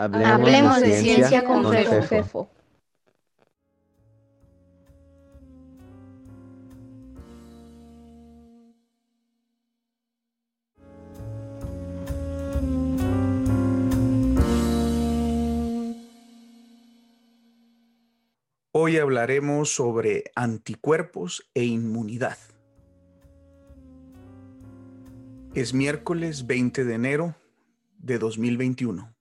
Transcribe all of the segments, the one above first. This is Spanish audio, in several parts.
Hablemos, de, ciencia, con, Fefo. Hoy hablaremos sobre anticuerpos e inmunidad. Es miércoles 20 de enero de 2021.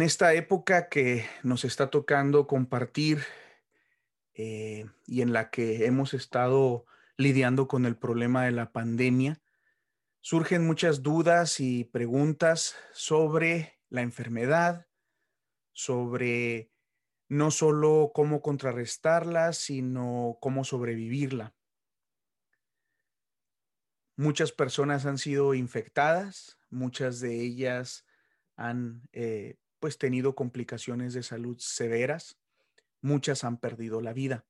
En esta época que nos está tocando compartir eh, y en la que hemos estado lidiando con el problema de la pandemia, surgen muchas dudas y preguntas sobre la enfermedad, sobre no solo cómo contrarrestarla, sino cómo sobrevivirla. Muchas personas han sido infectadas, muchas de ellas han eh, pues tenido complicaciones de salud severas, muchas han perdido la vida.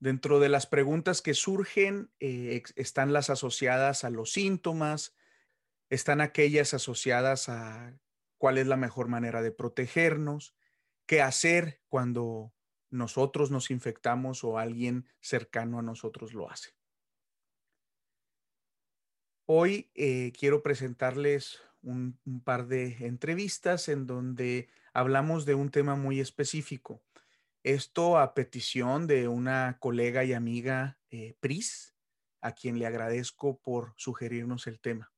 Dentro de las preguntas que surgen eh, están las asociadas a los síntomas, están aquellas asociadas a cuál es la mejor manera de protegernos, qué hacer cuando nosotros nos infectamos o alguien cercano a nosotros lo hace. Hoy eh, quiero presentarles un, par de entrevistas en donde hablamos de un tema muy específico. Esto a petición de una colega y amiga eh, Pris, a quien le agradezco por sugerirnos el tema.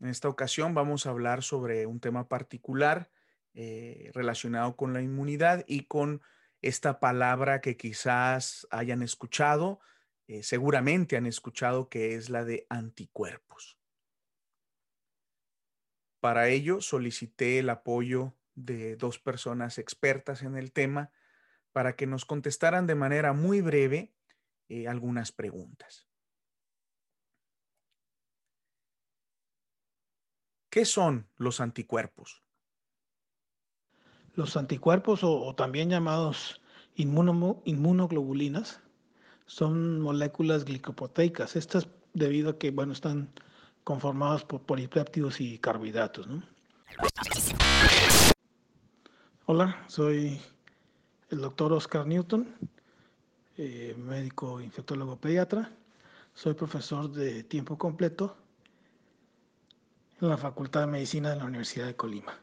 En esta ocasión vamos a hablar sobre un tema particular eh, relacionado con la inmunidad y con esta palabra que quizás hayan escuchado, eh, seguramente han escuchado que es la de anticuerpos. Para ello solicité el apoyo de dos personas expertas en el tema para que nos contestaran de manera muy breve eh, algunas preguntas. ¿Qué son los anticuerpos? Los anticuerpos, o, también llamados inmunoglobulinas, son moléculas glicoproteicas. Estas debido a que, bueno, están conformadas por polipéptidos y carbohidratos. Hola, soy el doctor Oscar Newton, eh, médico infectólogo pediatra. Soy profesor de tiempo completo en la Facultad de Medicina de la Universidad de Colima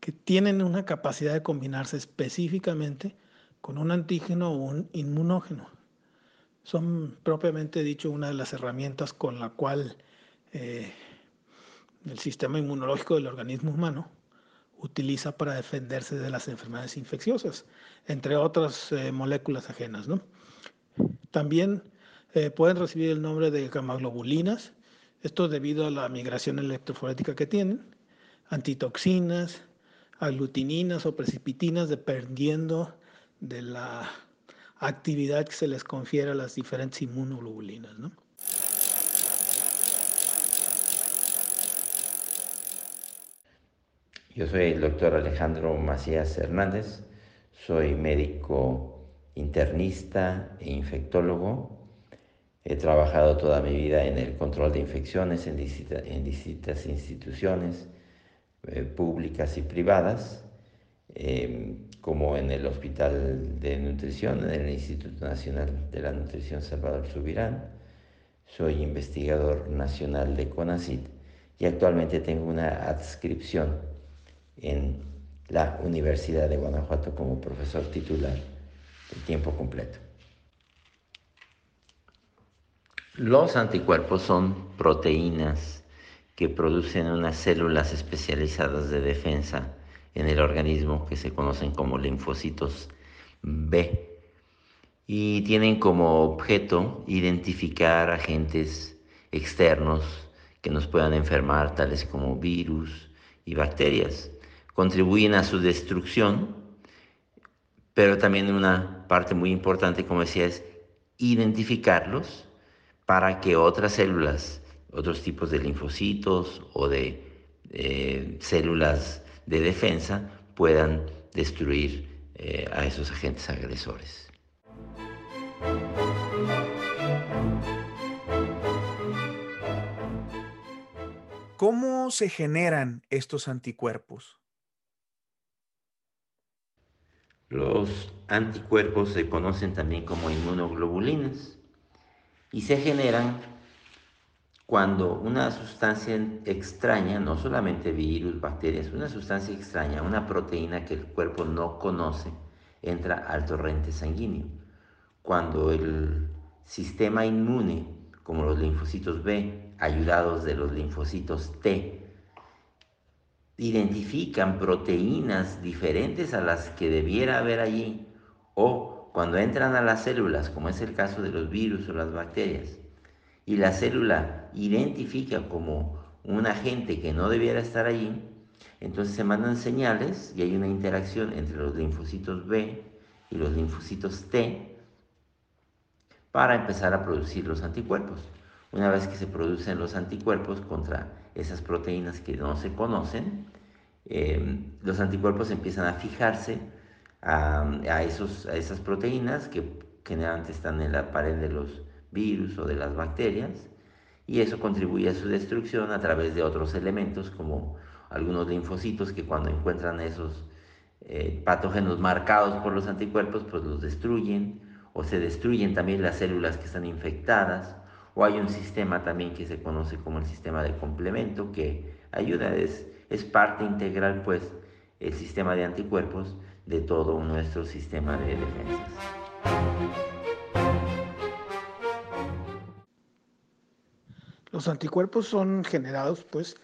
que tienen una capacidad de combinarse específicamente con un antígeno o un inmunógeno. Son propiamente dicho una de las herramientas con la cual eh, el sistema inmunológico del organismo humano utiliza para defenderse de las enfermedades infecciosas, entre otras eh, moléculas ajenas. También eh, pueden recibir el nombre de gamaglobulinas, esto debido a la migración electroforética que tienen, antitoxinas, aglutininas o precipitinas dependiendo de la actividad que se les confiere a las diferentes inmunoglobulinas. ¿no? Yo soy el doctor Alejandro Macías Hernández, soy médico internista e infectólogo. He trabajado toda mi vida en el control de infecciones en, distintas instituciones eh, públicas y privadas, em, como en el Hospital de Nutrición, en el Instituto Nacional de la Nutrición Salvador Subirán. Soy investigador nacional de CONACIT y actualmente tengo una adscripción en la Universidad de Guanajuato como profesor titular de tiempo completo. Los anticuerpos son proteínas que producen unas células especializadas de defensa en el organismo que se conocen como linfocitos B y tienen como objeto identificar agentes externos que nos puedan enfermar, tales como virus y bacterias. Contribuyen a su destrucción, pero también una parte muy importante, como decía, es identificarlos para que otras células otros tipos de linfocitos o de eh, células de defensa puedan destruir eh, a esos agentes agresores. ¿Cómo se generan estos anticuerpos? Los anticuerpos se conocen también como inmunoglobulinas y se generan cuando una sustancia extraña, no solamente virus, bacterias, una sustancia extraña, una proteína que el cuerpo no conoce, entra al torrente sanguíneo. Cuando el sistema inmune, como los linfocitos B, ayudados de los linfocitos T, identifican proteínas diferentes a las que debiera haber allí, o cuando entran a las células, como es el caso de los virus o las bacterias, y la célula identifica como un agente que no debiera estar allí, entonces se mandan señales y hay una interacción entre los linfocitos B y los linfocitos T para empezar a producir los anticuerpos. Una vez que se producen los anticuerpos contra esas proteínas que no se conocen, eh, los anticuerpos empiezan a fijarse a, esos, a esas proteínas que generalmente están en la pared de los virus o de las bacterias, y eso contribuye a su destrucción a través de otros elementos como algunos linfocitos que cuando encuentran esos eh, patógenos marcados por los anticuerpos, pues los destruyen, o se destruyen también las células que están infectadas, o hay un sistema también que se conoce como el sistema de complemento que ayuda, es, es parte integral pues el sistema de anticuerpos de todo nuestro sistema de defensas. Los anticuerpos son generados pues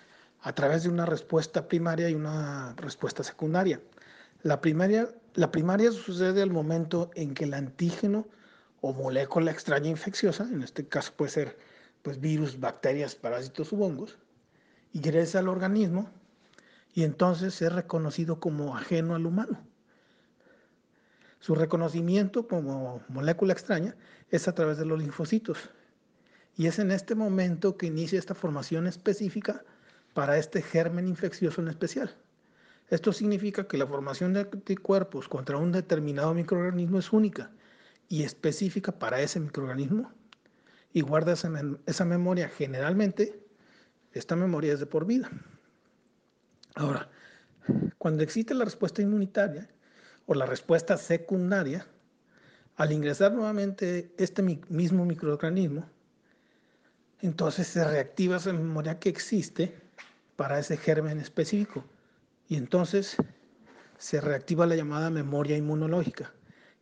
a través de una respuesta primaria y una respuesta secundaria. La primaria, la primaria sucede al momento en que el antígeno o molécula extraña infecciosa, en este caso puede ser pues, virus, bacterias, parásitos u hongos, ingresa al organismo y entonces es reconocido como ajeno al humano. Su reconocimiento como molécula extraña es a través de los linfocitos, y es en este momento que inicia esta formación específica para este germen infeccioso en especial. Esto significa que la formación de anticuerpos contra un determinado microorganismo es única y específica para ese microorganismo y guarda esa, memoria generalmente, esta memoria es de por vida. Ahora, cuando existe la respuesta inmunitaria o la respuesta secundaria, al ingresar nuevamente este mismo microorganismo, entonces se reactiva esa memoria que existe para ese germen específico. Y entonces se reactiva la llamada memoria inmunológica,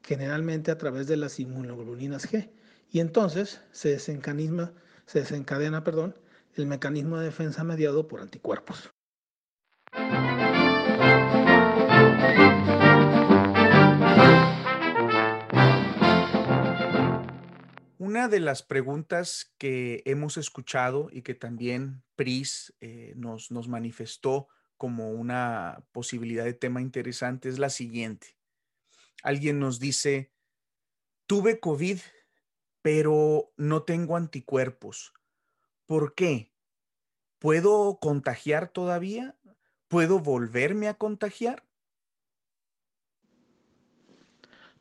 generalmente a través de las inmunoglobulinas G. Y entonces se desencadena, se desencadena perdón, el mecanismo de defensa mediado por anticuerpos. De las preguntas que hemos escuchado y que también PRIS eh, nos, nos manifestó como una posibilidad de tema interesante es la siguiente. Alguien nos dice, tuve COVID, pero no tengo anticuerpos. ¿Por qué? ¿Puedo contagiar todavía? ¿Puedo volverme a contagiar?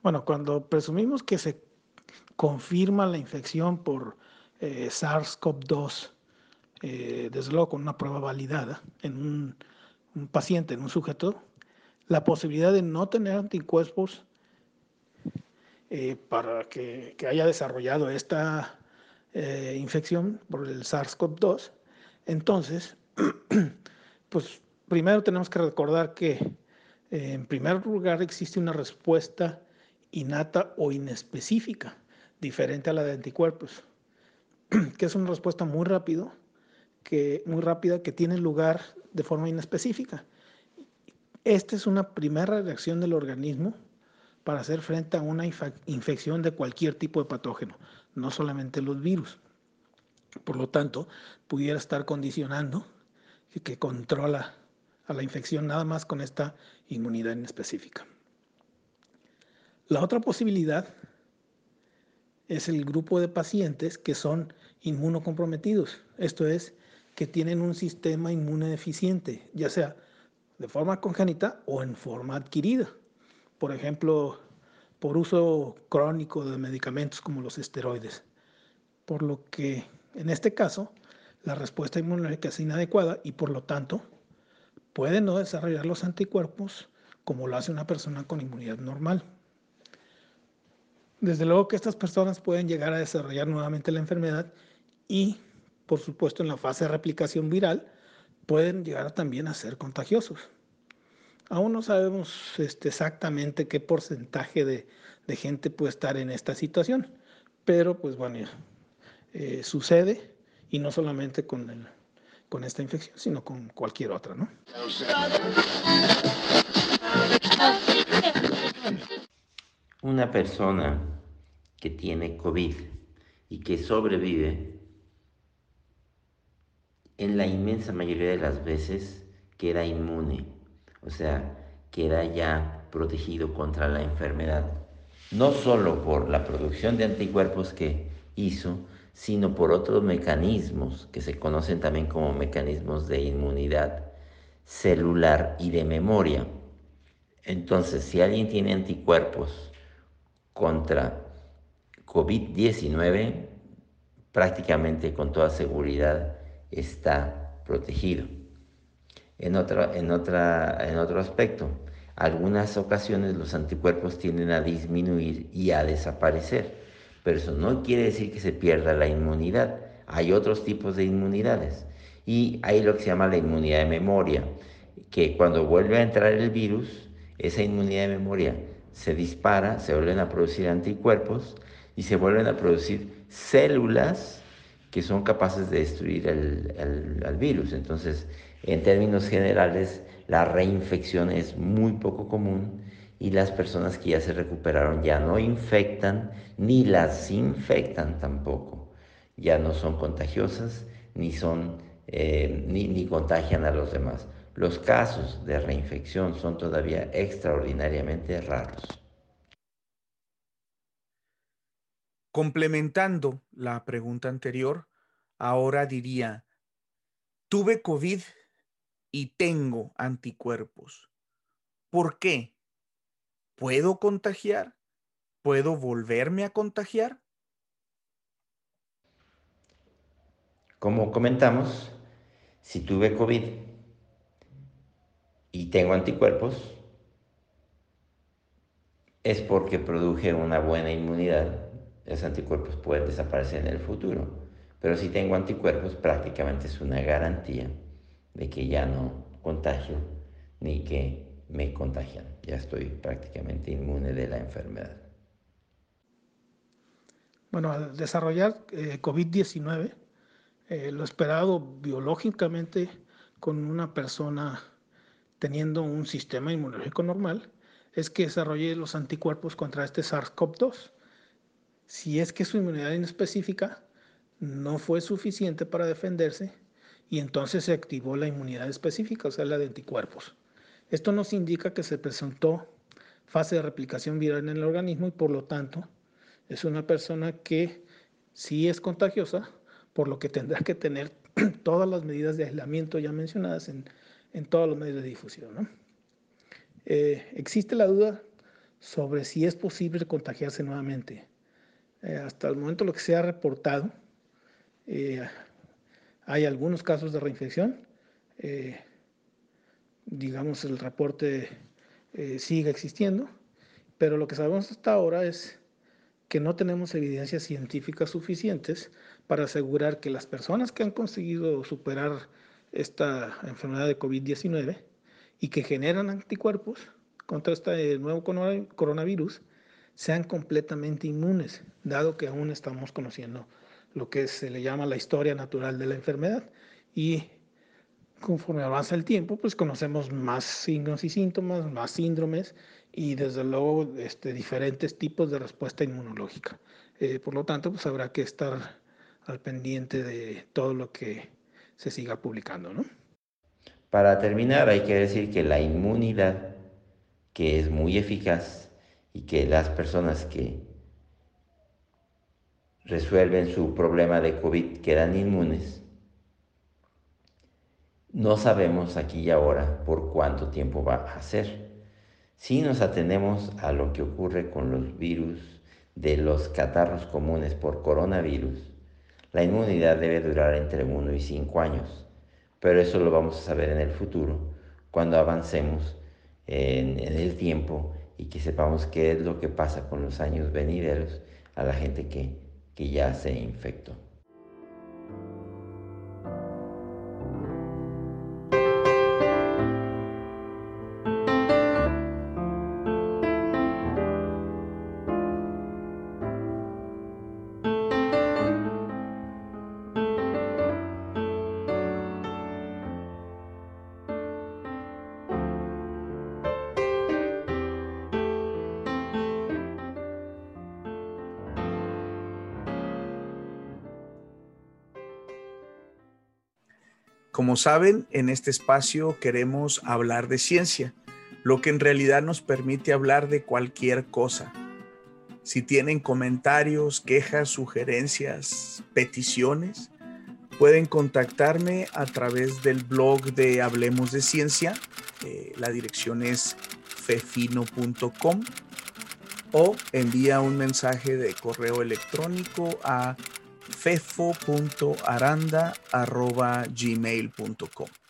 Bueno, cuando presumimos que se confirma la infección por eh, SARS-CoV-2, eh, desde luego con una prueba validada en un, paciente, en un sujeto, la posibilidad de no tener anticuerpos eh, para que, que, haya desarrollado esta infección por el SARS-CoV-2, entonces, pues primero tenemos que recordar que en primer lugar existe una respuesta innata o inespecífica diferente a la de anticuerpos, que es una respuesta muy rápido, que, muy rápida que tiene lugar de forma inespecífica. Esta es una primera reacción del organismo para hacer frente a una infección de cualquier tipo de patógeno, no solamente los virus. Por lo tanto, pudiera estar condicionando que, que controla a la infección nada más con esta inmunidad inespecífica. La otra posibilidad es el grupo de pacientes que son inmunocomprometidos, esto es, que tienen un sistema inmune deficiente, ya sea de forma congénita o en forma adquirida. Por ejemplo, por uso crónico de medicamentos como los esteroides. Por lo que en este caso la respuesta inmunológica es inadecuada y por lo tanto puede no desarrollar los anticuerpos como lo hace una persona con inmunidad normal. Desde luego que estas personas pueden llegar a desarrollar nuevamente la enfermedad y, por supuesto, en la fase de replicación viral, pueden llegar también a ser contagiosos. Aún no sabemos este, exactamente qué porcentaje de, gente puede estar en esta situación, pero pues bueno, eh, sucede y no solamente con, con esta infección, sino con cualquier otra, ¿no? Una persona que tiene COVID y que sobrevive, en la inmensa mayoría de las veces queda inmune, o sea, queda ya protegido contra la enfermedad. No solo por la producción de anticuerpos que hizo, sino por otros mecanismos que se conocen también como mecanismos de inmunidad celular y de memoria. Entonces, si alguien tiene anticuerpos contra COVID-19, prácticamente con toda seguridad está protegido. En, otra, en, en otro aspecto, algunas ocasiones los anticuerpos tienden a disminuir y a desaparecer pero eso no quiere decir que se pierda la inmunidad. Hay otros tipos de inmunidades. Y hay lo que se llama la inmunidad de memoria, que cuando vuelve a entrar el virus, esa inmunidad de memoria se dispara, se vuelven a producir anticuerpos y se vuelven a producir células que son capaces de destruir el, virus. Entonces, en términos generales, la reinfección es muy poco común y las personas que ya se recuperaron ya no infectan ni las infectan tampoco. Ya no son contagiosas ni, son, eh, ni, ni contagian a los demás. Los casos de reinfección son todavía extraordinariamente raros. Complementando la pregunta anterior, ahora diría, tuve COVID y tengo anticuerpos. ¿Por qué? ¿Puedo contagiar? ¿Puedo volverme a contagiar? Como comentamos, si tuve COVID y tengo anticuerpos, es porque produje una buena inmunidad. Los anticuerpos pueden desaparecer en el futuro. Pero si tengo anticuerpos, prácticamente es una garantía de que ya no contagio ni que me contagian. Ya estoy prácticamente inmune de la enfermedad. Bueno, al desarrollar eh, COVID-19, eh, lo esperado biológicamente con una persona teniendo un sistema inmunológico normal es que desarrolle los anticuerpos contra este SARS-CoV-2. Si es que su inmunidad inespecífica no fue suficiente para defenderse y entonces se activó la inmunidad específica, o sea, la de anticuerpos. Esto nos indica que se presentó fase de replicación viral en el organismo y por lo tanto es una persona que sí es contagiosa, por lo que tendrá que tener todas las medidas de aislamiento ya mencionadas en, todos los medios de difusión. Eh, existe la duda sobre si es posible contagiarse nuevamente. Eh, hasta el momento lo que se ha reportado, eh, hay algunos casos de reinfección digamos, el reporte eh, sigue existiendo, pero lo que sabemos hasta ahora es que no tenemos evidencias científicas suficientes para asegurar que las personas que han conseguido superar esta enfermedad de COVID-19 y que generan anticuerpos contra este nuevo coronavirus sean completamente inmunes, dado que aún estamos conociendo lo que se le llama la historia natural de la enfermedad y conforme avanza el tiempo, pues conocemos más signos y síntomas, más síndromes y desde luego este, diferentes tipos de respuesta inmunológica. Eh, por lo tanto, pues habrá que estar al pendiente de todo lo que se siga publicando, ¿no? Para terminar, hay que decir que la inmunidad, que es muy eficaz y que las personas que resuelven su problema de COVID quedan inmunes, No sabemos aquí y ahora por cuánto tiempo va a ser. Si nos atenemos a lo que ocurre con los virus de los catarros comunes por coronavirus, la inmunidad debe durar entre 1 y 5 años, pero eso lo vamos a saber en el futuro, cuando avancemos en, el tiempo y que sepamos qué es lo que pasa con los años venideros a la gente que, que ya se infectó. Como saben, en este espacio queremos hablar de ciencia, lo que en realidad nos permite hablar de cualquier cosa. Si tienen comentarios, quejas, sugerencias, peticiones, pueden contactarme a través del blog de Hablemos de Ciencia. Eh, la dirección es fefino.com o envía un mensaje de correo electrónico a fefo.aranda.gmail.com.